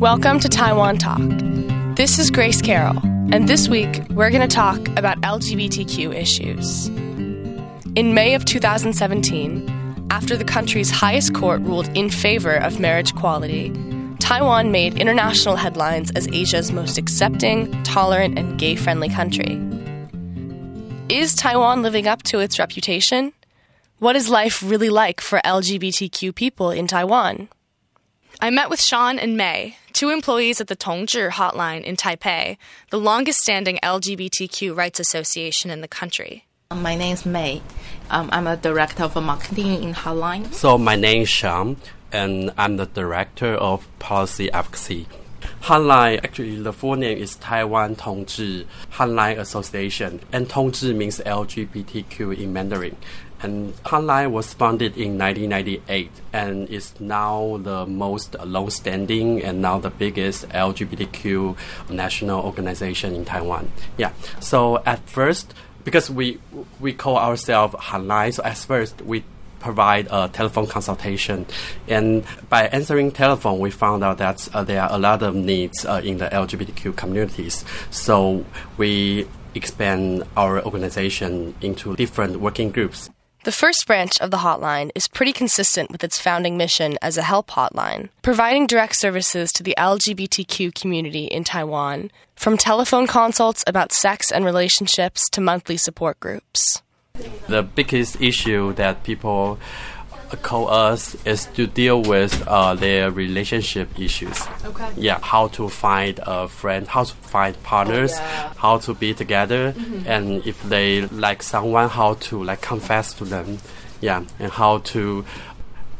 Welcome to Taiwan Talk. This is Grace Carroll, and this week we're going to talk about LGBTQ issues. In May of 2017, after the country's highest court ruled in favor of marriage equality, Taiwan made international headlines as Asia's most accepting, tolerant, and gay friendly country. Is Taiwan living up to its reputation? What is life really like for LGBTQ people in Taiwan? I met with Sean and May, two employees at the Tongzhi Hotline in Taipei, the longest standing LGBTQ rights association in the country. My name is May. Um, I'm a director of marketing in Hotline. So my name is Sean, and I'm the director of policy advocacy. Hotline, actually, the full name is Taiwan Tongzhi Hotline Association, and Tongzhi means LGBTQ in Mandarin. And Hotline was founded in 1998 and is now the most long-standing and now the biggest LGBTQ national organization in Taiwan. Yeah. So at first, because we we call ourselves Hotline, so at first we provide a telephone consultation. And by answering telephone, we found out that uh, there are a lot of needs uh, in the LGBTQ communities. So we expand our organization into different working groups. The first branch of the hotline is pretty consistent with its founding mission as a help hotline, providing direct services to the LGBTQ community in Taiwan, from telephone consults about sex and relationships to monthly support groups. The biggest issue that people call us is to deal with uh, their relationship issues. Okay. Yeah, how to find a friend, how to find partners, Oh, yeah. how to be together, Mm-hmm. and if they like someone, how to like confess to them. Yeah, and how to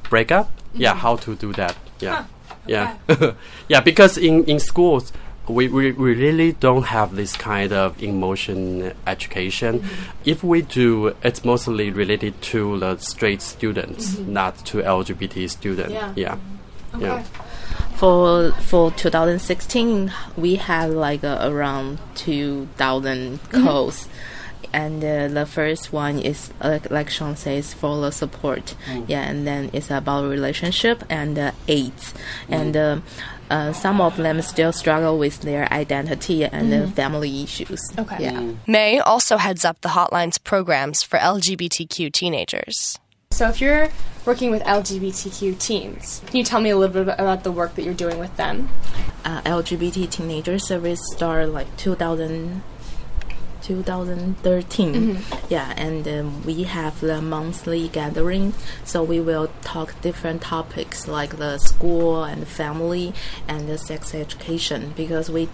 break up. Yeah, how to do that. Yeah, yeah, yeah. Because in in schools. We, we, we really don't have this kind of emotion education. If we do, it's mostly related to the straight students, not to LGBT students. Yeah. yeah. Yeah. For for 2016, we had like uh, around 2,000 calls. And uh, the first one is, uh, like Sean says, for the support. Yeah, and then it's about relationship and uh, AIDS. And uh, some of them still struggle with their identity and uh, family issues. Okay. Yeah. May also heads up the hotline's programs for LGBTQ teenagers. So, if you're working with LGBTQ teens, can you tell me a little bit about the work that you're doing with them? uh, LGBT teenager service started like 2000, 2013. Yeah, and um, we have the monthly gathering. So we will talk different topics like the school and family and the sex education because we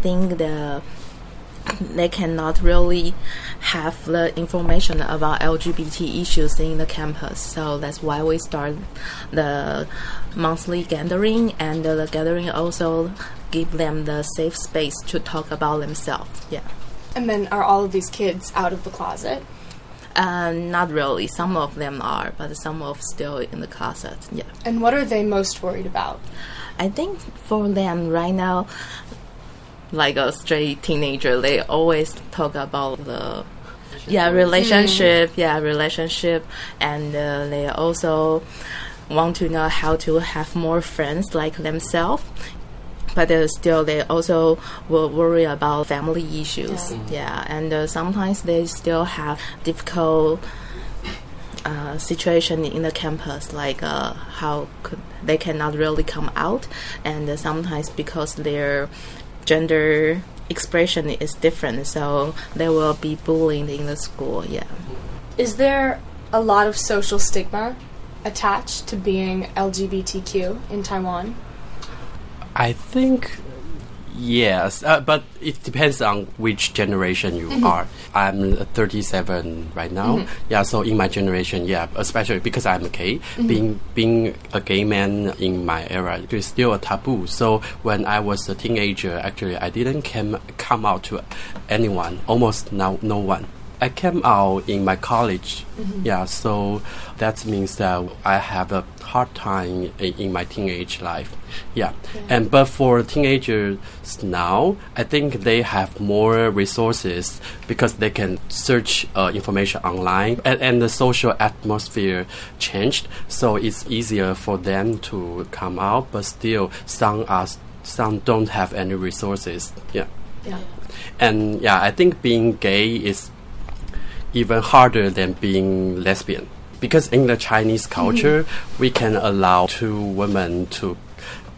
think the they cannot really have the information about LGBT issues in the campus. So that's why we start the monthly gathering, and the gathering also give them the safe space to talk about themselves. Yeah. And then, are all of these kids out of the closet? Uh, not really. Some of them are, but some of still in the closet. Yeah. And what are they most worried about? I think for them right now, like a straight teenager, they always talk about the yeah relationship, yeah relationship, and uh, they also want to know how to have more friends like themselves. But uh, still, they also will worry about family issues. Yeah, and uh, sometimes they still have difficult uh, situation in the campus, like uh, how could they cannot really come out, and uh, sometimes because their gender expression is different, so they will be bullied in the school. Yeah. Is there a lot of social stigma attached to being LGBTQ in Taiwan? I think yes, uh, but it depends on which generation you mm-hmm. are. I'm 37 right now. Mm-hmm. Yeah, so in my generation, yeah, especially because I'm gay, mm-hmm. being being a gay man in my era it is still a taboo. So when I was a teenager, actually, I didn't come come out to anyone, almost no no one. I came out in my college. Yeah, so that means that I have a hard time in, in my teenage life. Yeah. and but for teenagers now, I think they have more resources because they can search uh, information online, and, and the social atmosphere changed, so it's easier for them to come out. But still, some are some don't have any resources. Yeah. Yeah. And yeah, I think being gay is even harder than being lesbian. Because in the Chinese culture, mm-hmm. we can allow two women to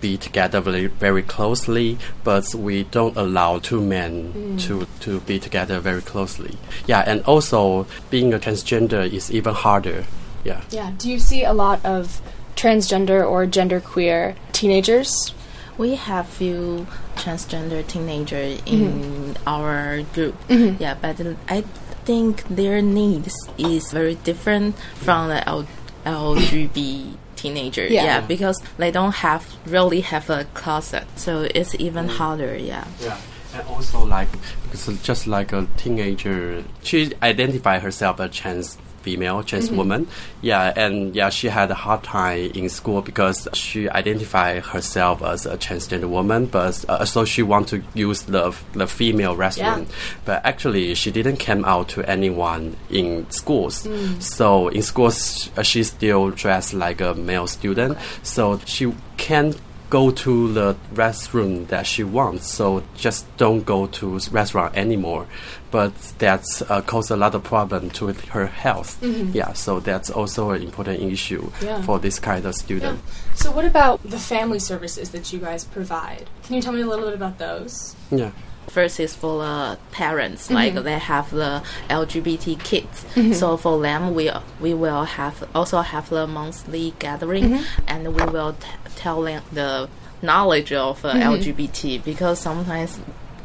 be together very, very closely, but we don't allow two men mm. to, to be together very closely. Yeah, and also being a transgender is even harder. Yeah. Yeah. Do you see a lot of transgender or genderqueer teenagers? We have few transgender teenager in mm-hmm. our group. Mm-hmm. Yeah, but I think their needs is very different from the L- LGBT teenager. Yeah. Yeah. because they don't have really have a closet, so it's even mm. harder. Yeah. Yeah, and also like because just like a teenager, she identified herself as a trans female, trans woman. Yeah, and yeah, she had a hard time in school because she identified herself as a transgender woman, but uh, so she want to use the the female restroom, but actually she didn't come out to anyone in schools. So in schools, uh, she still dressed like a male student, so she can't go to the restroom that she wants. So just don't go to restaurant anymore. But that's uh, caused a lot of problem to her health. Yeah, so that's also an important issue. Yeah. for this kind of student. So, what about the family services that you guys provide? Can you tell me a little bit about those? Yeah. First is for the parents, mm-hmm. like they have the LGBT kids. Mm-hmm. So for them, we we will have also have the monthly gathering, mm-hmm. and we will t- tell them the knowledge of uh, LGBT because sometimes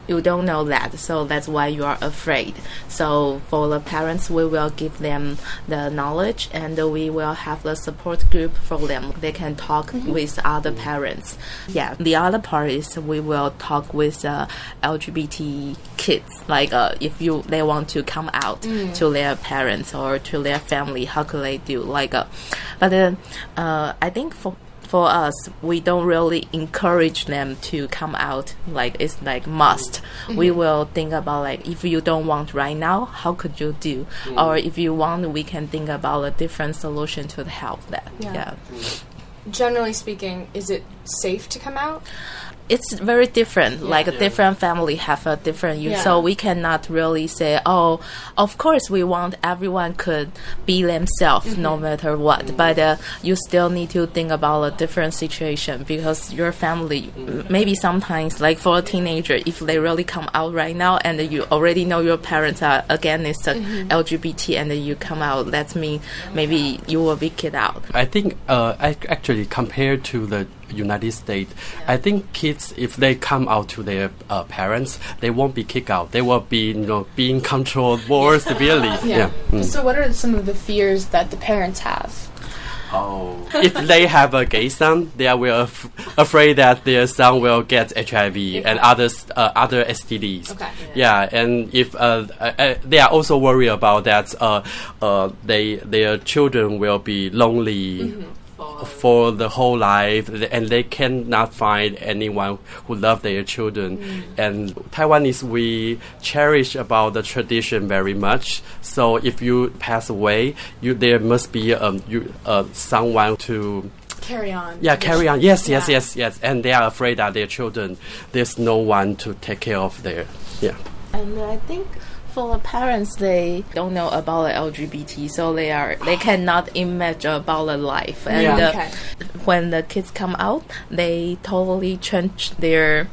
you don't know that, so that's why you are afraid. So for the parents, we will give them the knowledge, and we will have the support group for them. They can talk with other parents. Yeah, the other part is we will talk with uh, LGBT kids, like uh, if you they want to come out to their parents or to their family, how could they do? Like, uh, but uh, I think for for us, we don't really encourage them to come out. Like it's like must. Mm-hmm. We will think about like if you don't want right now, how could you do? Mm. Or if you want, we can think about a different solution to help that. Yeah. yeah. Generally speaking, is it safe to come out? it's very different. Like a Yeah. different family have a different use, Yeah. so we cannot really say, "Oh, of course we want everyone could be themselves Mm-hmm. no matter what." But uh, you still need to think about a different situation because your family, m- maybe sometimes, like for a teenager, if they really come out right now and you already know your parents are against uh, Mm-hmm. LGBT and you come out, that means maybe you will be kicked out. I think uh, ac- actually compared to the United States, I think kids if they come out to their uh, parents, they won't be kicked out. They will be you know being controlled more severely. Yeah. Mm. So, what are some of the fears that the parents have? Oh. if they have a gay son, they are af- afraid that their son will get HIV and others uh, other STDs. Okay. Yeah, and if uh, uh, uh, they are also worried about that, uh, uh, they their children will be lonely. For the whole life, and they cannot find anyone who love their children. And Taiwanese, we cherish about the tradition very much. So if you pass away, you there must be um you uh someone to Carry on. yeah carry on. Yes, yes, Yeah. yes, yes. And they are afraid that their children there's no one to take care of their yeah. And I think for the parents, they don't know about the LGBT, so they are they cannot imagine about the life. And Yeah. uh, Okay. when the kids come out, they totally change their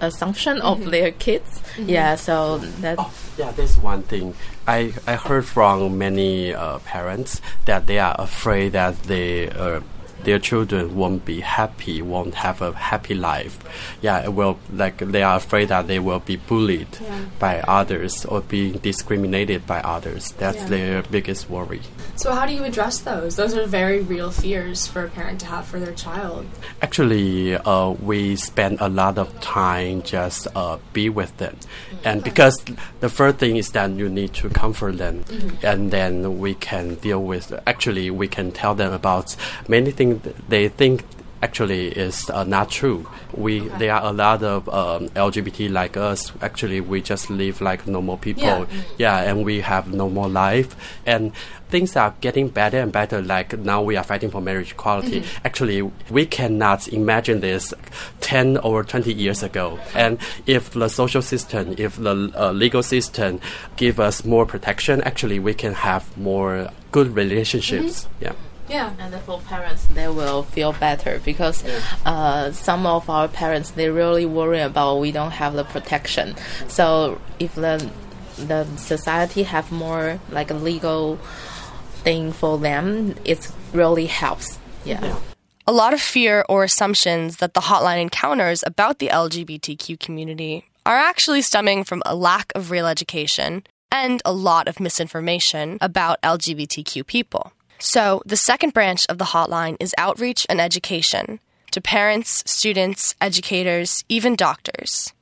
assumption of their kids. Yeah, so that Oh, yeah, there's one thing. I, I heard from many uh, parents that they are afraid that they, uh, their children won't be happy, won't have a happy life. Yeah, it will like they are afraid that they will be bullied Yeah. by others or being discriminated by others. That's Yeah. their biggest worry. So, how do you address those? Those are very real fears for a parent to have for their child. Actually, uh, we spend a lot of time just uh, be with them, and because the first thing is that you need to comfort them, and then we can deal with. Actually, we can tell them about many things th- they think actually is uh, not true. We Okay. there are a lot of um, LGBT like us. Actually, we just live like normal people. Yeah. Yeah, and we have normal life, and things are getting better and better. Like now, we are fighting for marriage equality. Mm-hmm. Actually, we cannot imagine this ten or twenty years ago. And if the social system, if the uh, legal system give us more protection, actually, we can have more good relationships. Mm-hmm. Yeah. Yeah. And for parents, they will feel better because uh, some of our parents they really worry about we don't have the protection. So if the the society have more like a legal thing for them, it really helps. Yeah. A lot of fear or assumptions that the hotline encounters about the LGBTQ community are actually stemming from a lack of real education and a lot of misinformation about LGBTQ people. So, the second branch of the hotline is outreach and education to parents, students, educators, even doctors.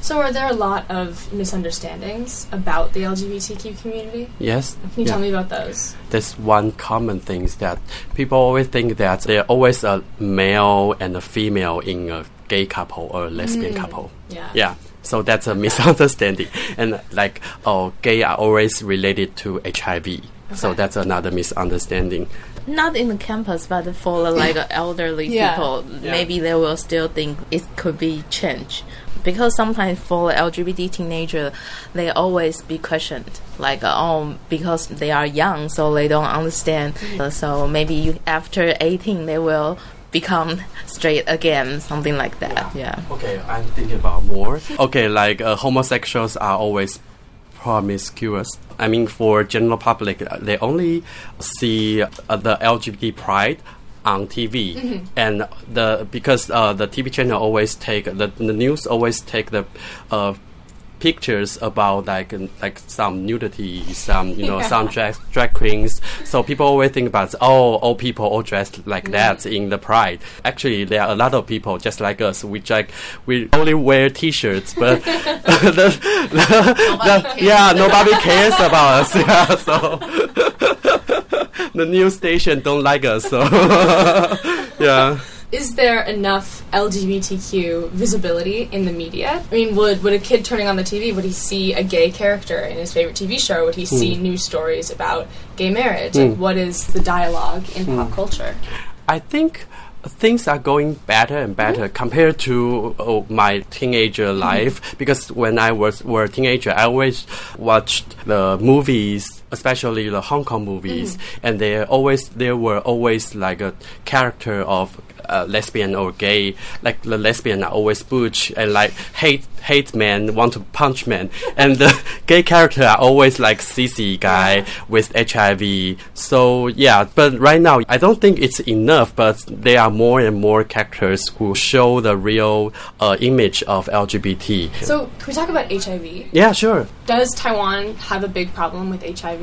So, are there a lot of misunderstandings about the LGBTQ community? Yes. Can you yeah. tell me about those? There's one common thing is that people always think that there's always a male and a female in a gay couple or a lesbian mm. couple. Yeah. Yeah. So that's a misunderstanding. And like, oh, gay are always related to HIV. So that's another misunderstanding. Not in the campus, but for like elderly Yeah. people, maybe they will still think it could be changed. Because sometimes for the LGBT teenager, they always be questioned, like oh, because they are young, so they don't understand. Uh, so maybe you, after eighteen, they will become straight again, something like that. Yeah. Okay, I'm thinking about more. Okay, like uh, homosexuals are always promiscuous. I mean, for general public, uh, they only see uh, the LGBT pride on TV, and the because uh, the TV channel always take the, the news always take the uh, pictures about like like some nudity, some you know some drag drag queens. So people always think about oh all people all dressed like mm. that in the pride. Actually, there are a lot of people just like us. We like we only wear t-shirts, but the, the- the- yeah, nobody cares about us. Yeah, so. The news station don't like us, so yeah. Is there enough LGBTQ visibility in the media? I mean, would would a kid turning on the TV would he see a gay character in his favorite TV show? Would he hmm. see news stories about gay marriage? Like, hmm. what is the dialogue in hmm. pop culture? I think things are going better and better mm-hmm. compared to oh, my teenager mm-hmm. life because when I was were a teenager I always watched the movies especially the Hong Kong movies and there always there were always like a character of uh, lesbian or gay like the lesbian are always butch and like hate hate men want to punch men. And the gay character are always like sissy guy with HIV so yeah but right now I don't think it's enough but there are more and more characters who show the real uh, image of LGBT So, can we talk about HIV? yeah sure. Does Taiwan have a big problem with HIV?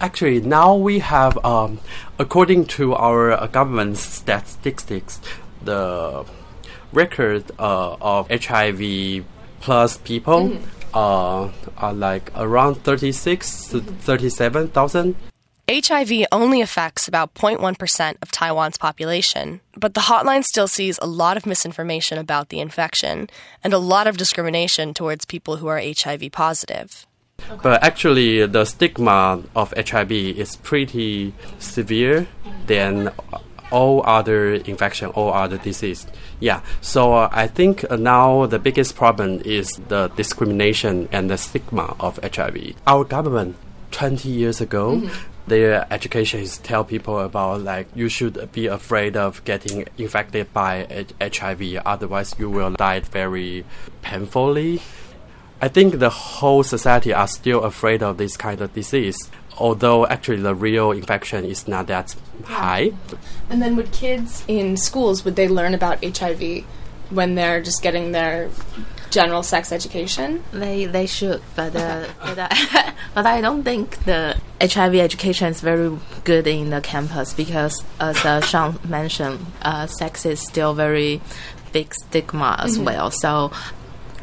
Actually, now we have, um, according to our uh, government statistics, the record uh, of HIV plus people uh, are like around 36 to 37,000. HIV only affects about 0.1% of Taiwan's population, but the hotline still sees a lot of misinformation about the infection and a lot of discrimination towards people who are HIV positive. But actually, the stigma of HIV is pretty severe than all other infection, all other disease. Yeah. So uh, I think uh, now the biggest problem is the discrimination and the stigma of HIV. Our government, 20 years ago, their education is tell people about like you should be afraid of getting infected by H- HIV, otherwise you will die very painfully. I think the whole society are still afraid of this kind of disease, although actually the real infection is not that high. And then, would kids in schools would they learn about HIV when they're just getting their general sex education? They they should, but uh, but, I, but I don't think the HIV education is very good in the campus because, as uh, Sean mentioned, uh, sex is still very big stigma as well. So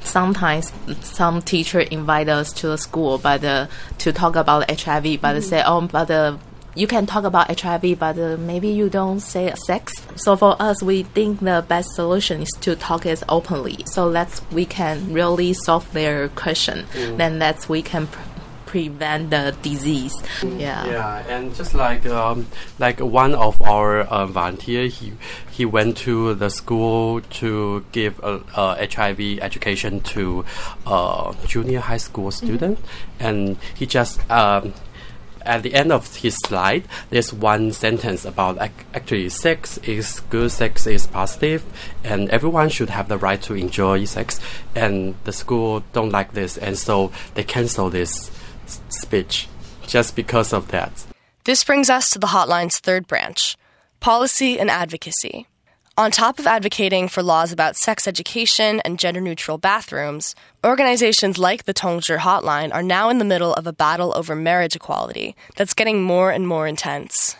sometimes some teacher invite us to the school, but uh, to talk about HIV, but they say, oh, but the you can talk about HIV, but uh, maybe you don't say sex. So for us, we think the best solution is to talk it openly. So that's we can really solve their question. Then that's we can pr- prevent the disease. Yeah. Yeah, and just like um, like one of our uh, volunteer, he he went to the school to give a, a HIV education to uh, junior high school student, and he just um, at the end of his slide, there's one sentence about ac- actually sex is good, sex is positive, and everyone should have the right to enjoy sex. And the school don't like this, and so they cancel this speech just because of that. This brings us to the hotline's third branch policy and advocacy. On top of advocating for laws about sex education and gender neutral bathrooms, organizations like the Tongzhi Hotline are now in the middle of a battle over marriage equality that's getting more and more intense.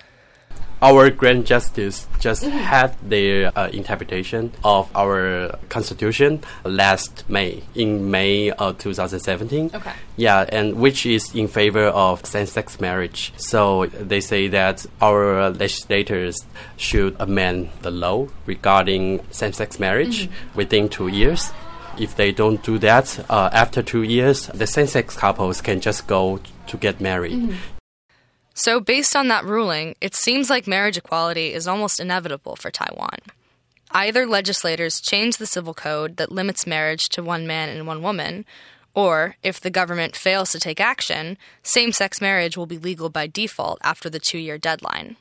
Our Grand Justice just had their uh, interpretation of our Constitution last May, in May of 2017. Okay. Yeah, and which is in favor of same-sex marriage. So they say that our legislators should amend the law regarding same-sex marriage within two years. If they don't do that, uh, after two years, the same-sex couples can just go to get married. So, based on that ruling, it seems like marriage equality is almost inevitable for Taiwan. Either legislators change the civil code that limits marriage to one man and one woman, or if the government fails to take action, same sex marriage will be legal by default after the two year deadline.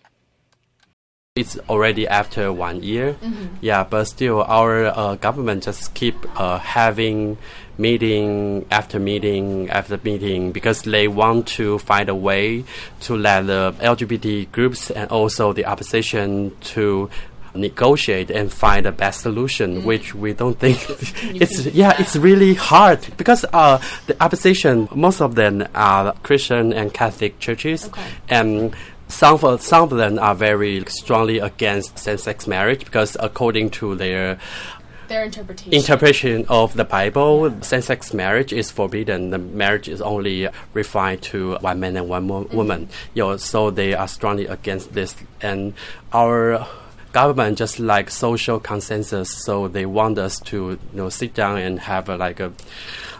It's already after one year. Yeah, but still, our uh, government just keep uh, having meeting after meeting after meeting because they want to find a way to let the LGBT groups and also the opposition to negotiate and find the best solution which we don't think it's yeah it's really hard because uh, the opposition most of them are christian and catholic churches. And some of, some of them are very strongly against same-sex marriage because according to their Their interpretation. interpretation of the Bible, same-sex marriage is forbidden. The marriage is only refined to one man and one wo- mm-hmm. woman. You know, so they are strongly against this. And our government just like social consensus, so they want us to you know sit down and have a, like a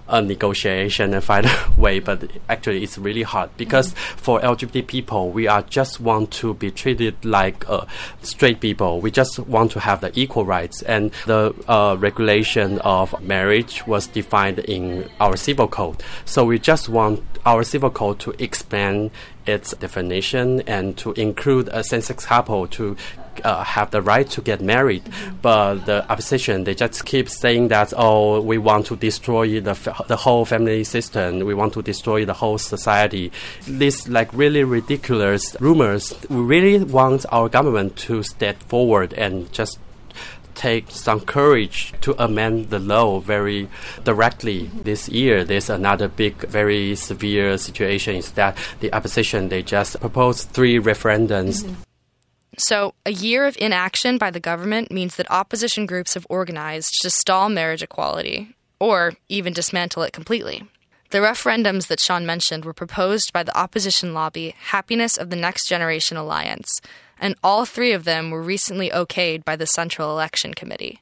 a negotiation and find a way, but actually it's really hard because for LGBT people, we are just want to be treated like uh, straight people. We just want to have the equal rights, and the uh, regulation of marriage was defined in our civil code. So we just want our civil code to expand its definition and to include a same-sex couple to uh, have the right to get married, but the opposition they just keep saying that oh we want to destroy the f- the whole family system, we want to destroy the whole society. These like really ridiculous rumors. We really want our government to step forward and just take some courage to amend the law very directly this year. There's another big, very severe situation is that the opposition they just proposed three referendums So, a year of inaction by the government means that opposition groups have organized to stall marriage equality, or even dismantle it completely. The referendums that Sean mentioned were proposed by the opposition lobby Happiness of the Next Generation Alliance, and all three of them were recently okayed by the Central Election Committee.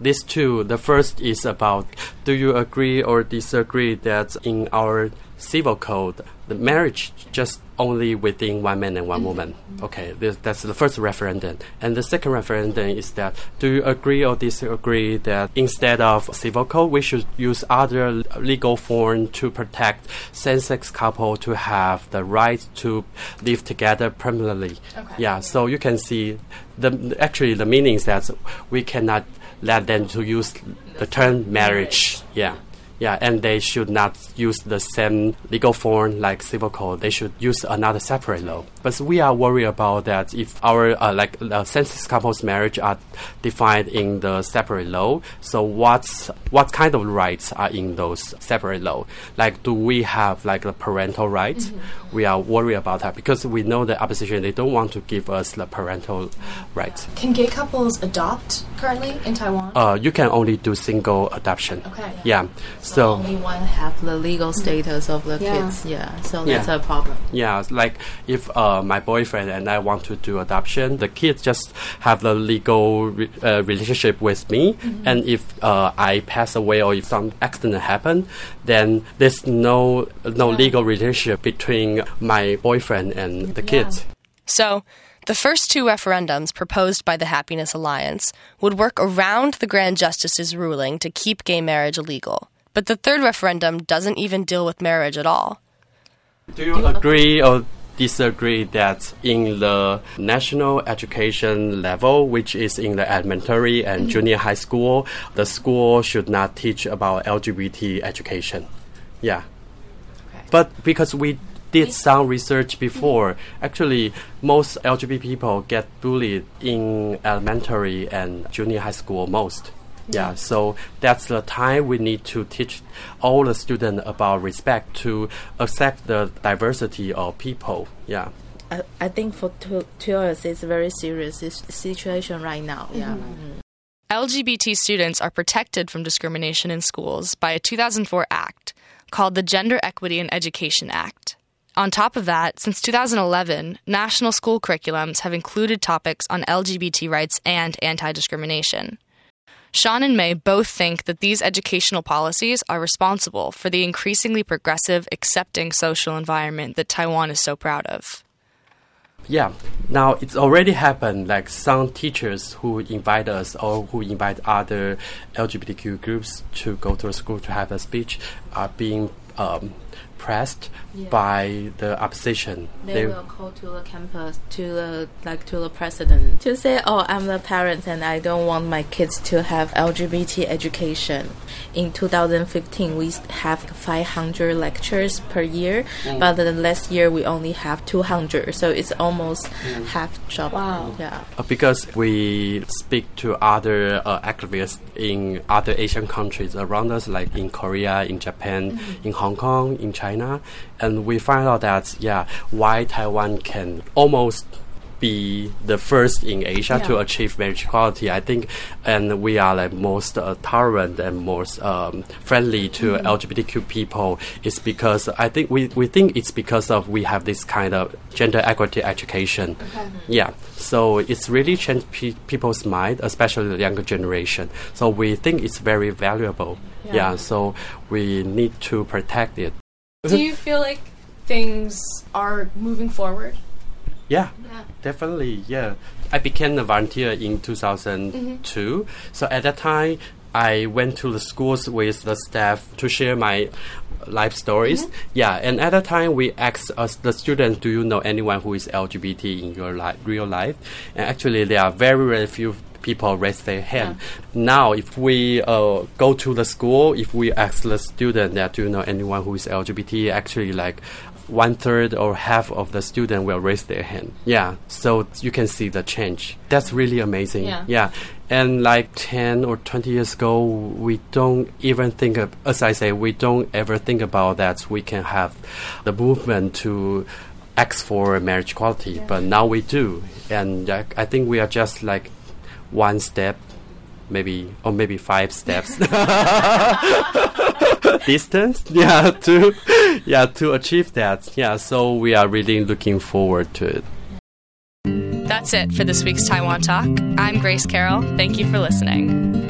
These two, the first is about do you agree or disagree that in our civil code, the marriage just only within one man and one mm-hmm. woman? Okay, this, that's the first referendum. And the second referendum is that do you agree or disagree that instead of civil code, we should use other legal form to protect same-sex couple to have the right to live together permanently? Okay. Yeah, so you can see the actually the meaning is that we cannot let them to use the term marriage. Yeah. Yeah, and they should not use the same legal form like civil code. They should use another separate law. But we are worried about that if our uh, like uh, same-sex couples marriage are defined in the separate law. So what's what kind of rights are in those separate law? Like, do we have like the parental rights? We are worried about that because we know the opposition they don't want to give us the parental rights. Can gay couples adopt currently in Taiwan? Uh, you can only do single adoption. Okay. Yeah. So only one have the legal status of the Yeah. kids. Yeah, so Yeah. that's a problem. yeah, like if uh, uh, my boyfriend and I want to do adoption, the kids just have the legal re- uh, relationship with me. And if uh, I pass away or if some accident happen, then there's no no legal relationship between my boyfriend and the kids. So, the first two referendums proposed by the Happiness Alliance would work around the Grand Justice's ruling to keep gay marriage illegal. But the third referendum doesn't even deal with marriage at all. Do you agree or disagree that in the national education level, which is in the elementary and mm-hmm. junior high school, the school should not teach about LGBT education? Yeah. But because we did some research mm-hmm. before, actually, most LGBT people get bullied in elementary and junior high school most. Yeah, so that's the time we need to teach all the students about respect to accept the diversity of people. Yeah. I, I think for to, to us, it's a very serious situation right now. Yeah. Mm-hmm. Mm-hmm. LGBT students are protected from discrimination in schools by a 2004 act called the Gender Equity in Education Act. On top of that, since 2011, national school curriculums have included topics on LGBT rights and anti discrimination. Sean and May both think that these educational policies are responsible for the increasingly progressive, accepting social environment that Taiwan is so proud of. Yeah. Now it's already happened. Like some teachers who invite us or who invite other LGBTQ groups to go to a school to have a speech are being um, pressed Yeah. by the opposition. They, will call to the campus to the like to the president to say, "Oh, I'm the parent and I don't want my kids to have LGBT education." In 2015, we have 500 lectures per year, but the last year we only have 200, so it's almost half job. Wow. Yeah. Uh, because we speak to other uh, activists in other Asian countries around us, like in Korea, in Japan, in Hong Kong, in China, and we find out that yeah, why Taiwan can almost be the first in Asia to achieve marriage equality. I think, and we are like most uh, tolerant and most um, friendly to LGBTQ people. Is because I think we, we think it's because of we have this kind of gender equity education. Yeah, so it's really changed pe- people's mind, especially the younger generation. So we think it's very valuable. Yeah. yeah so we need to protect it. Do you feel like things are moving forward? Yeah, Yeah. definitely. Yeah, I became a volunteer in 2002. Mm-hmm. So at that time, I went to the schools with the staff to share my life stories. Mm-hmm. Yeah, and at that time, we asked us the students, "Do you know anyone who is LGBT in your li- real life?" And actually, there are very very few people raise their hand. Now, if we uh, go to the school, if we ask the student that do you know anyone who is LGBT, actually like one third or half of the student will raise their hand. Yeah, so you can see the change. That's really amazing. Yeah. yeah. And like 10 or 20 years ago, we don't even think of, as I say, we don't ever think about that we can have the movement to ask for marriage equality. But now we do. And uh, I think we are just like one step, maybe, or maybe five steps distance yeah to yeah to achieve that yeah so we are really looking forward to it That's it for this week's Taiwan Talk. I'm Grace Carroll. Thank you for listening.